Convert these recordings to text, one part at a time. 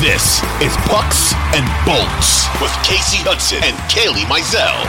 This is Pucks and Bolts with Kasey Hudson and Kaylee Mizell.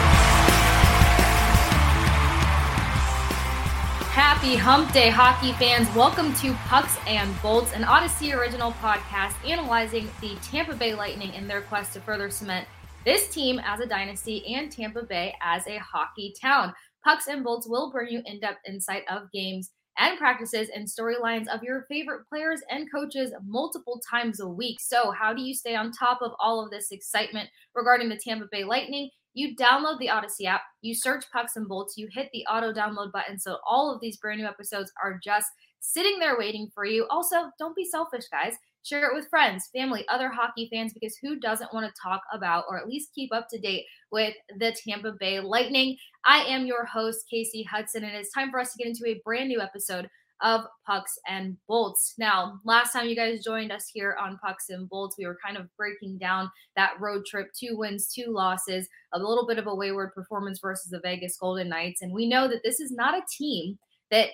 Happy Hump Day, hockey fans. Welcome to Pucks and Bolts, an Audacy original podcast analyzing the Tampa Bay Lightning in their quest to further cement this team as a dynasty and Tampa Bay as a hockey town. Pucks and Bolts will bring you in depth insight of games and practices and storylines of your favorite players and coaches multiple times a week. So, how do you stay on top of all of this excitement regarding the Tampa Bay Lightning? You download the Audacy app, you search Pucks and Bolts, you hit the auto download button. So, all of these brand new episodes are just sitting there waiting for you. Also, don't be selfish, guys. Share it with friends, family, other hockey fans, because who doesn't want to talk about or at least keep up to date with the Tampa Bay Lightning? I am your host, Kasey Hudson, and it's time for us to get into a brand new episode of Pucks and Bolts. Now, last time you guys joined us here on Pucks and Bolts, we were kind of breaking down that road trip two wins, two losses, a little bit of a wayward performance versus the Vegas Golden Knights. And we know that this is not a team that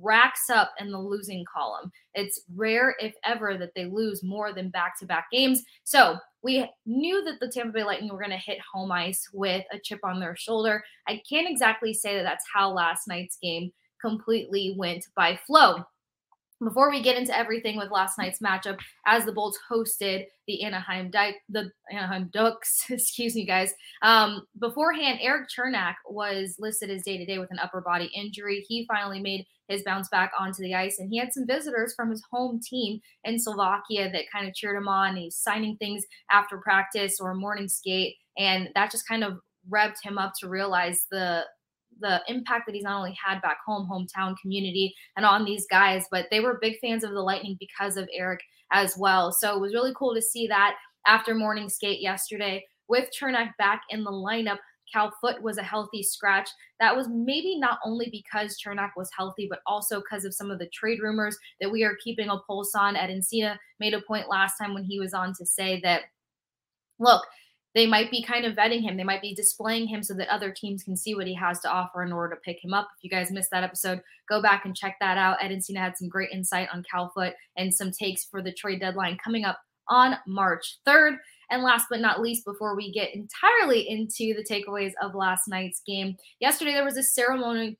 racks up in the losing column. It's rare, if ever, that they lose more than back to back games. So we knew that the Tampa Bay Lightning were going to hit home ice with a chip on their shoulder. I can't exactly say that that's how last night's game completely went by flow. Before we get into everything with last night's matchup, as the Bolts hosted the Anaheim the Anaheim Ducks, excuse me, guys. Um, beforehand, Erik Cernak was listed as day to day with an upper body injury. He finally made his bounce back onto the ice, and he had some visitors from his home team in Slovakia that kind of cheered him on. He's signing things after practice or morning skate, and that just kind of revved him up to realize the the impact that he's not only had back home, hometown community, and on these guys, but they were big fans of the Lightning because of Erik as well. So it was really cool to see that after morning skate yesterday with Cernak back in the lineup. Cal Foote was a healthy scratch. That was maybe not only because Cernak was healthy, but also because of some of the trade rumors that we are keeping a pulse on. Ed Encina made a point last time when he was on to say that, look, they might be kind of vetting him. They might be displaying him so that other teams can see what he has to offer in order to pick him up. If you guys missed that episode, go back and check that out. Ed and Encina had some great insight on Cal Foote and some takes for the trade deadline coming up on March 3rd. And last but not least, before we get entirely into the takeaways of last night's game, yesterday there was a ceremony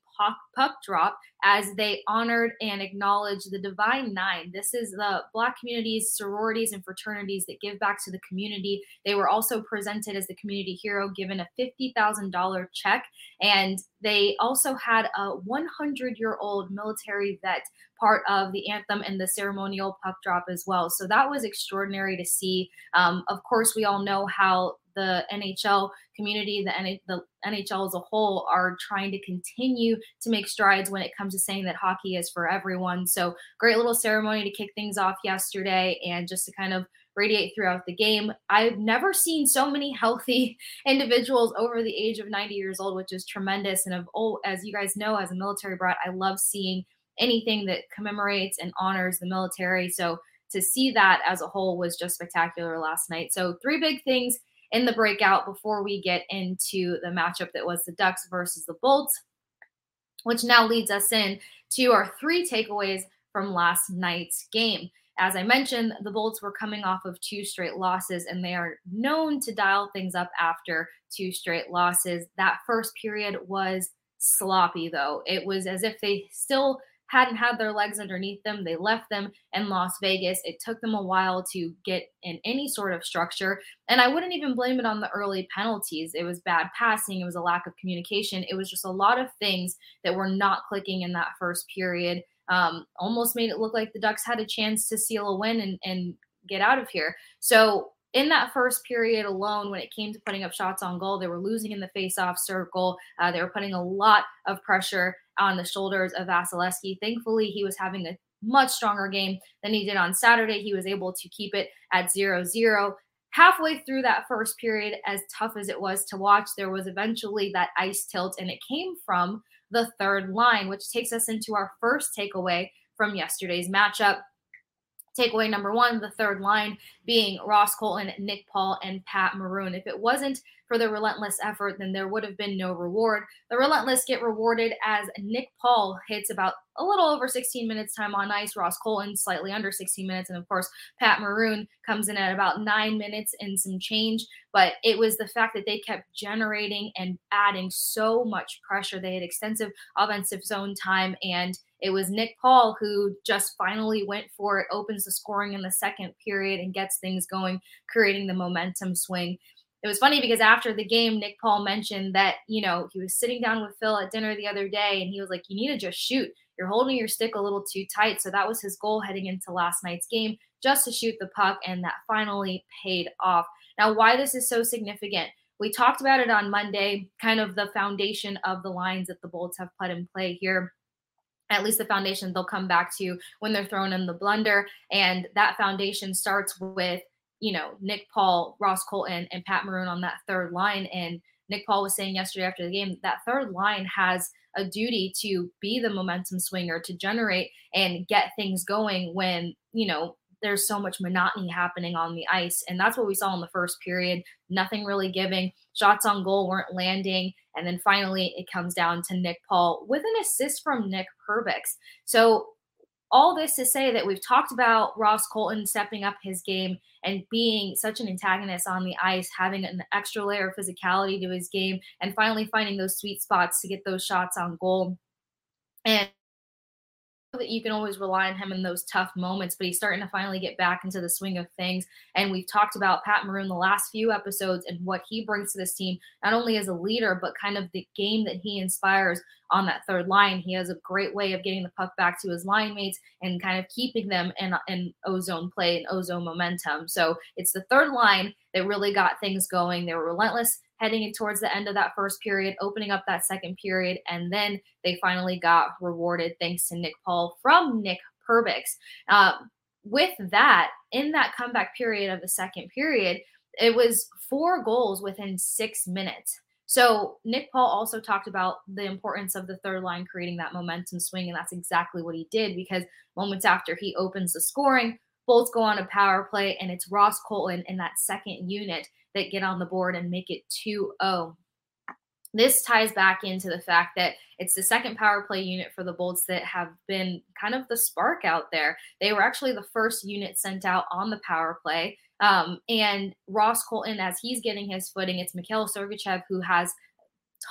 puck, drop as they honored and acknowledged the Divine Nine. This is the Black communities, sororities, and fraternities that give back to the community. They were also presented as the community hero, given a $50,000 check. And they also had a 100 year old military vet part of the anthem and the ceremonial puck drop as well. So that was extraordinary to see. Um, of course, we all know how the NHL community, the, the NHL as a whole, are trying to continue to make strides when it comes to saying that hockey is for everyone. So, great little ceremony to kick things off yesterday and just to kind of radiate throughout the game. I've never seen so many healthy individuals over the age of 90 years old, which is tremendous. And of oh, as you guys know, as a military brat, I love seeing anything that commemorates and honors the military. So to see that as a whole was just spectacular last night. So three big things in the breakout before we get into the matchup that was the Ducks versus the Bolts, which now leads us in to our three takeaways from last night's game. As I mentioned, the Bolts were coming off of two straight losses, and they are known to dial things up after two straight losses. That first period was sloppy, though. It was as if they still hadn't had their legs underneath them. They left them in Las Vegas. It took them a while to get in any sort of structure. And I wouldn't even blame it on the early penalties. It was bad passing, it was a lack of communication. It was just a lot of things that were not clicking in that first period. Um, almost made it look like the Ducks had a chance to seal a win and, and get out of here. So in that first period alone, when it came to putting up shots on goal, they were losing in the face-off circle. Uh, they were putting a lot of pressure on the shoulders of Vasilevskiy. Thankfully, he was having a much stronger game than he did on Saturday. He was able to keep it at 0 0. Halfway through that first period, as tough as it was to watch, there was eventually that ice tilt, and it came from the third line, which takes us into our first takeaway from yesterday's matchup. Takeaway number one, the third line being Ross Colton, Nick Paul, and Pat Maroon. If it wasn't for the relentless effort, then there would have been no reward. The relentless get rewarded as Nick Paul hits about a little over 16 minutes time on ice. Ross Colton slightly under 16 minutes, and of course Pat Maroon comes in at about nine minutes and some change. But it was the fact that they kept generating and adding so much pressure. They had extensive offensive zone time, and it was Nick Paul who just finally went for it, opens the scoring in the second period, and gets things going, creating the momentum swing it was funny because after the game, Nick Paul mentioned that, you know, he was sitting down with Phil at dinner the other day and he was like, you need to just shoot. You're holding your stick a little too tight. So that was his goal heading into last night's game, just to shoot the puck. And that finally paid off. Now, why this is so significant. We talked about it on Monday, kind of the foundation of the lines that the Bolts have put in play here at least the foundation they'll come back to when they're thrown in the blender. And that foundation starts with you know, Nick Paul, Ross Colton, and Pat Maroon on that third line. And Nick Paul was saying yesterday after the game that third line has a duty to be the momentum swinger, to generate and get things going when, you know, there's so much monotony happening on the ice. And that's what we saw in the first period. Nothing really giving. Shots on goal weren't landing. And then finally, it comes down to Nick Paul with an assist from Nick Perbix. So all this to say that we've talked about Ross Colton stepping up his game and being such an antagonist on the ice, having an extra layer of physicality to his game, and finally finding those sweet spots to get those shots on goal. And that you can always rely on him in those tough moments, but he's starting to finally get back into the swing of things. And we've talked about Pat Maroon the last few episodes and what he brings to this team, not only as a leader, but kind of the game that he inspires on that third line. He has a great way of getting the puck back to his line mates and kind of keeping them in, in ozone play and ozone momentum. So it's the third line that really got things going. They were relentless heading it towards the end of that first period, opening up that second period, and then they finally got rewarded thanks to Nick Paul from Nick Perbix. Um, with that, in that comeback period of the second period, it was four goals within six minutes. So Nick Paul also talked about the importance of the third line creating that momentum swing, and that's exactly what he did because moments after he opens the scoring, Bolts go on a power play, and it's Ross Colton in that second unit that get on the board and make it 2 0. This ties back into the fact that it's the second power play unit for the Bolts that have been kind of the spark out there. They were actually the first unit sent out on the power play. Um, and Ross Colton, as he's getting his footing, it's Mikhail Sergachev who has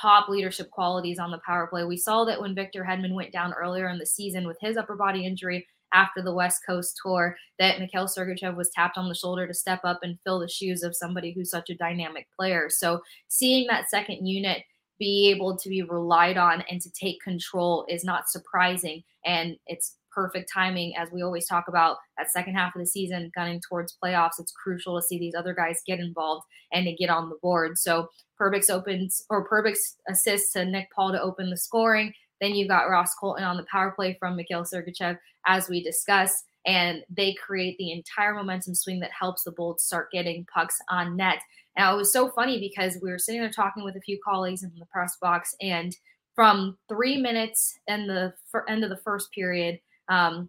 top leadership qualities on the power play. We saw that when Victor Hedman went down earlier in the season with his upper body injury, after the West Coast tour that Mikhail Sergachev was tapped on the shoulder to step up and fill the shoes of somebody who's such a dynamic player. So seeing that second unit be able to be relied on and to take control is not surprising. And it's perfect timing, as we always talk about that second half of the season, gunning towards playoffs. It's crucial to see these other guys get involved and to get on the board. So Perbix opens or Perbix assists to Nick Paul to open the scoring. Then you've got Ross Colton on the power play from Mikhail Sergachev, as we discussed, and they create the entire momentum swing that helps the Bolts start getting pucks on net. Now, it was so funny because we were sitting there talking with a few colleagues in the press box, and from three minutes in the end of the first period, um,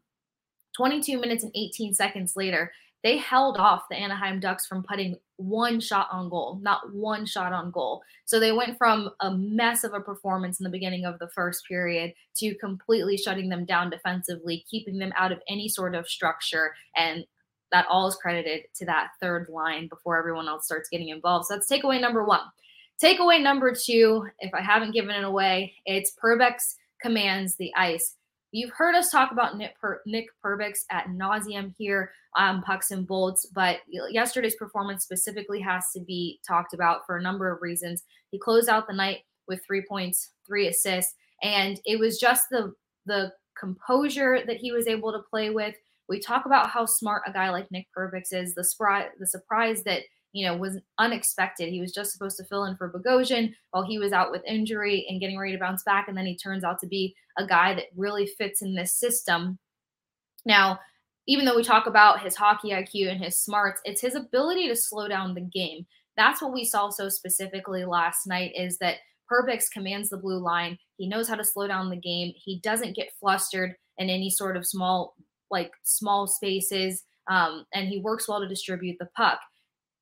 22 minutes and 18 seconds later, they held off the Anaheim Ducks from putting one shot on goal, not one shot on goal. So they went from a mess of a performance in the beginning of the first period to completely shutting them down defensively, keeping them out of any sort of structure. And that all is credited to that third line before everyone else starts getting involved. So that's takeaway number one. Takeaway number two, if I haven't given it away, it's Perbix commands the ice. You've heard us talk about Nick, per- Nick Perbix at nauseum here on Pucks and Bolts, but yesterday's performance specifically has to be talked about for a number of reasons. He closed out the night with three points, three assists, and it was just the the composure that he was able to play with. We talk about how smart a guy like Nick Perbix is, the surprise, the surprise that you know, was unexpected. He was just supposed to fill in for Bogosian while he was out with injury and getting ready to bounce back. And then he turns out to be a guy that really fits in this system. Now, even though we talk about his hockey IQ and his smarts, it's his ability to slow down the game. That's what we saw so specifically last night is that Perbix commands the blue line. He knows how to slow down the game. He doesn't get flustered in any sort of small, like small spaces. Um, and he works well to distribute the puck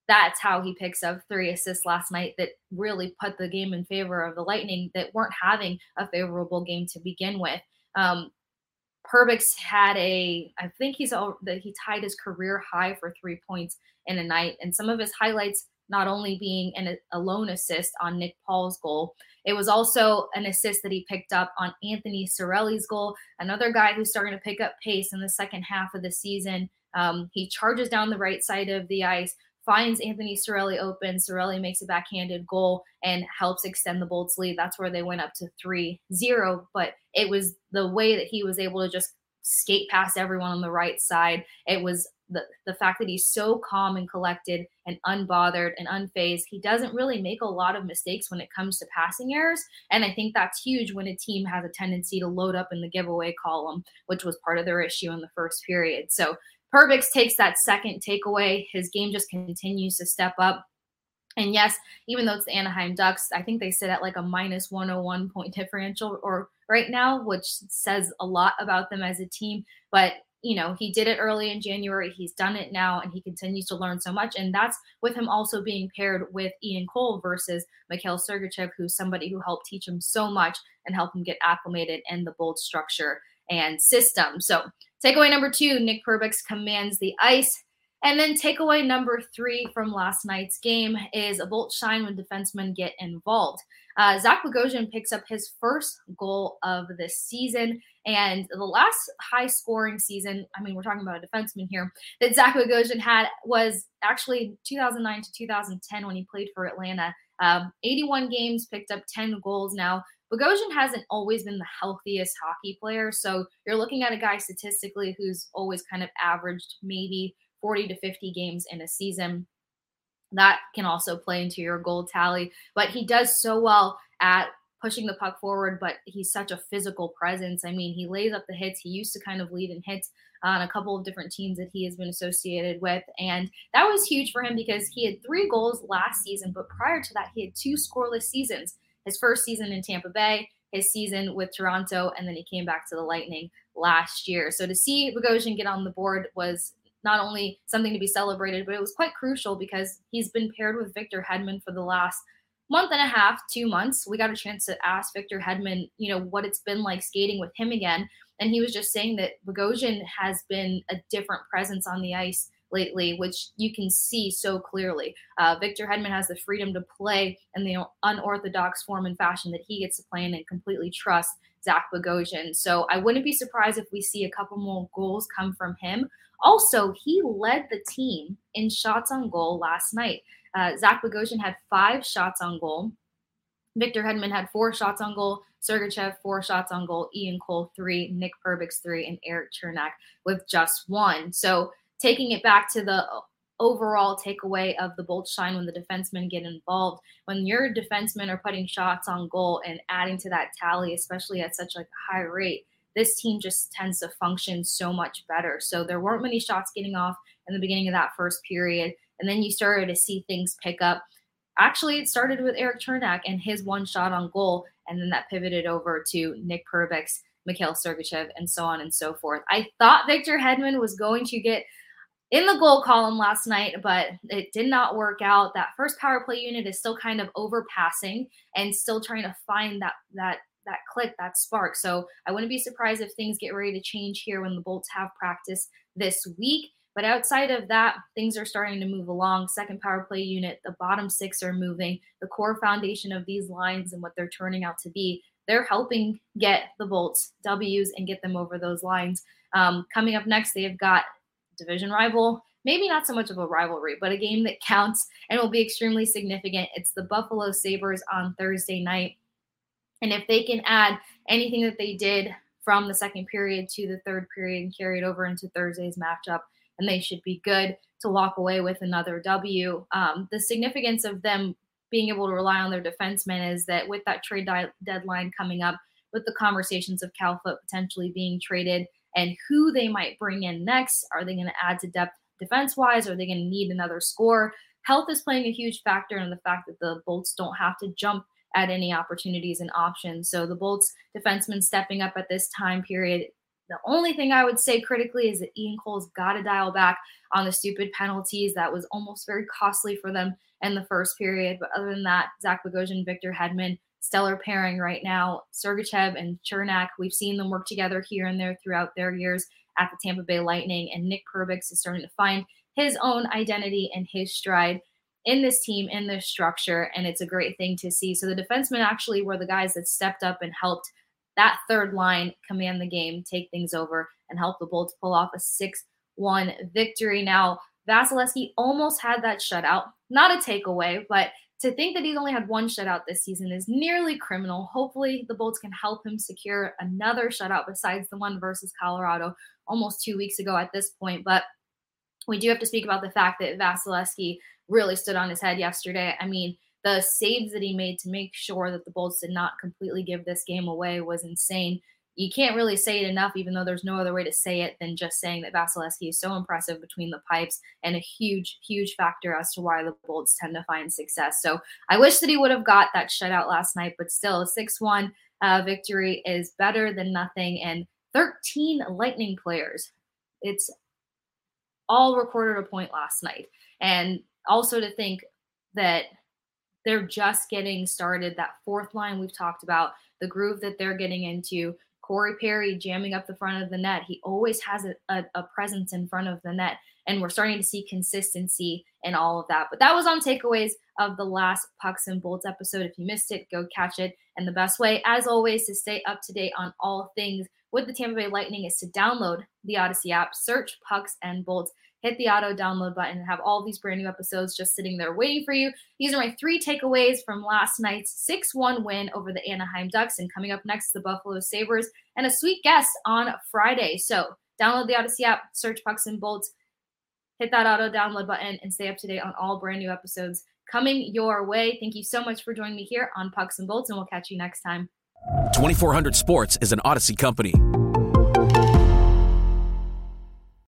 that's how he picks up three assists last night that really put the game in favor of the Lightning that weren't having a favorable game to begin with. Um, Perbix had a, I think he's all that he tied his career high for three points in a night, and some of his highlights not only being an, a lone assist on Nick Paul's goal, it was also an assist that he picked up on Anthony Cirelli's goal, another guy who's starting to pick up pace in the second half of the season. Um, he charges down the right side of the ice, finds Anthony Cirelli open. Cirelli makes a backhanded goal and helps extend the Bolts lead. That's where they went up to 3 0. But it was the way that he was able to just skate past everyone on the right side. It was the, the fact that he's so calm and collected and unbothered and unfazed. He doesn't really make a lot of mistakes when it comes to passing errors. And I think that's huge when a team has a tendency to load up in the giveaway column, which was part of their issue in the first period. So Perbix takes that second takeaway. His game just continues to step up. And yes, even though it's the Anaheim Ducks, I think they sit at like a minus 101 point differential or right now, which says a lot about them as a team. But you know, he did it early in January. He's done it now, and he continues to learn so much. And that's with him also being paired with Ian Cole versus Mikhail Sergachev, who's somebody who helped teach him so much and help him get acclimated in the bold structure and system. So Takeaway number two Nick Perbix commands the ice. And then takeaway number three from last night's game is a bolt shine when defensemen get involved. Uh, Zach Bogosian picks up his first goal of the season. And the last high scoring season, I mean, we're talking about a defenseman here, that Zach Bogosian had was actually 2009 to 2010 when he played for Atlanta. Um, 81 games, picked up 10 goals now. Bogosian hasn't always been the healthiest hockey player. So you're looking at a guy statistically who's always kind of averaged maybe 40 to 50 games in a season. That can also play into your goal tally. But he does so well at pushing the puck forward, but he's such a physical presence. I mean, he lays up the hits. He used to kind of lead in hits on a couple of different teams that he has been associated with. And that was huge for him because he had three goals last season, but prior to that, he had two scoreless seasons his first season in Tampa Bay, his season with Toronto, and then he came back to the Lightning last year. So to see Bogosian get on the board was not only something to be celebrated, but it was quite crucial because he's been paired with Victor Hedman for the last month and a half, two months. We got a chance to ask Victor Hedman, you know, what it's been like skating with him again. And he was just saying that Bogosian has been a different presence on the ice lately, which you can see so clearly. Uh, Victor Hedman has the freedom to play in the unorthodox form and fashion that he gets to play in and completely trust Zach Bogosian. So I wouldn't be surprised if we see a couple more goals come from him. Also, he led the team in shots on goal last night. Uh, Zach Bogosian had five shots on goal. Victor Hedman had four shots on goal. Sergachev, four shots on goal. Ian Cole, three. Nick Perbix, three. And Erik Cernak with just one. So taking it back to the overall takeaway of the bolt shine when the defensemen get involved. When your defensemen are putting shots on goal and adding to that tally, especially at such like a high rate, this team just tends to function so much better. So there weren't many shots getting off in the beginning of that first period. And then you started to see things pick up. Actually, it started with Erik Cernak and his one shot on goal, and then that pivoted over to Nick Perbix, Mikhail Sergachev, and so on and so forth. I thought Victor Hedman was going to get in the goal column last night, but it did not work out. That first power play unit is still kind of overpassing and still trying to find that that that click, that spark. So I wouldn't be surprised if things get ready to change here when the Bolts have practice this week. But outside of that, things are starting to move along. Second power play unit, the bottom six are moving. The core foundation of these lines and what they're turning out to be, they're helping get the Bolts W's and get them over those lines. Um, coming up next, they've got division rival. Maybe not so much of a rivalry, but a game that counts and will be extremely significant. It's the Buffalo Sabres on Thursday night. And if they can add anything that they did from the second period to the third period and carry it over into Thursday's matchup, and they should be good to walk away with another W. Um, the significance of them being able to rely on their defensemen is that with that trade di- deadline coming up, with the conversations of Cal Foote potentially being traded, and who they might bring in next. Are they going to add to depth defense wise? Are they going to need another score? Health is playing a huge factor in the fact that the Bolts don't have to jump at any opportunities and options. So the Bolts defensemen stepping up at this time period. The only thing I would say critically is that Ian Cole's got to dial back on the stupid penalties. That was almost very costly for them in the first period. But other than that, Zach Bogosian, Victor Hedman, stellar pairing right now. Sergachev and Cernak, we've seen them work together here and there throughout their years at the Tampa Bay Lightning, and Nick Perbix is starting to find his own identity and his stride in this team, in this structure, and it's a great thing to see. So the defensemen actually were the guys that stepped up and helped that third line command the game, take things over, and help the Bolts pull off a 6 1 victory. Now, Vasilevskiy almost had that shutout. Not a takeaway, but to think that he's only had one shutout this season is nearly criminal. Hopefully, the Bolts can help him secure another shutout besides the one versus Colorado almost two weeks ago at this point. But we do have to speak about the fact that Vasilevskiy really stood on his head yesterday. I mean, the saves that he made to make sure that the Bolts did not completely give this game away was insane you can't really say it enough, even though there's no other way to say it than just saying that Vasilevskiy is so impressive between the pipes and a huge, huge factor as to why the Bolts tend to find success. So I wish that he would have got that shutout last night, but still, a 6 1 uh, victory is better than nothing. And 13 Lightning players. It's all recorded a point last night. And also to think that they're just getting started. That fourth line we've talked about, the groove that they're getting into, Corey Perry jamming up the front of the net. He always has a, a, a, presence in front of the net. And we're starting to see consistency in all of that. But that was on takeaways of the last Pucks and Bolts episode. If you missed it, go catch it. And the best way, as always, to stay up to date on all things with the Tampa Bay Lightning is to download the Audacy app, search Pucks and Bolts hit the auto download button and have all these brand new episodes just sitting there waiting for you. These are my three takeaways from last night's 6 1 win over the Anaheim Ducks. And coming up next the Buffalo Sabres and a sweet guest on Friday. So download the Audacy app, search Pucks and Bolts, hit that auto download button, and stay up to date on all brand new episodes coming your way. Thank you so much for joining me here on Pucks and Bolts, and we'll catch you next time. 2400 Sports is an Audacy company.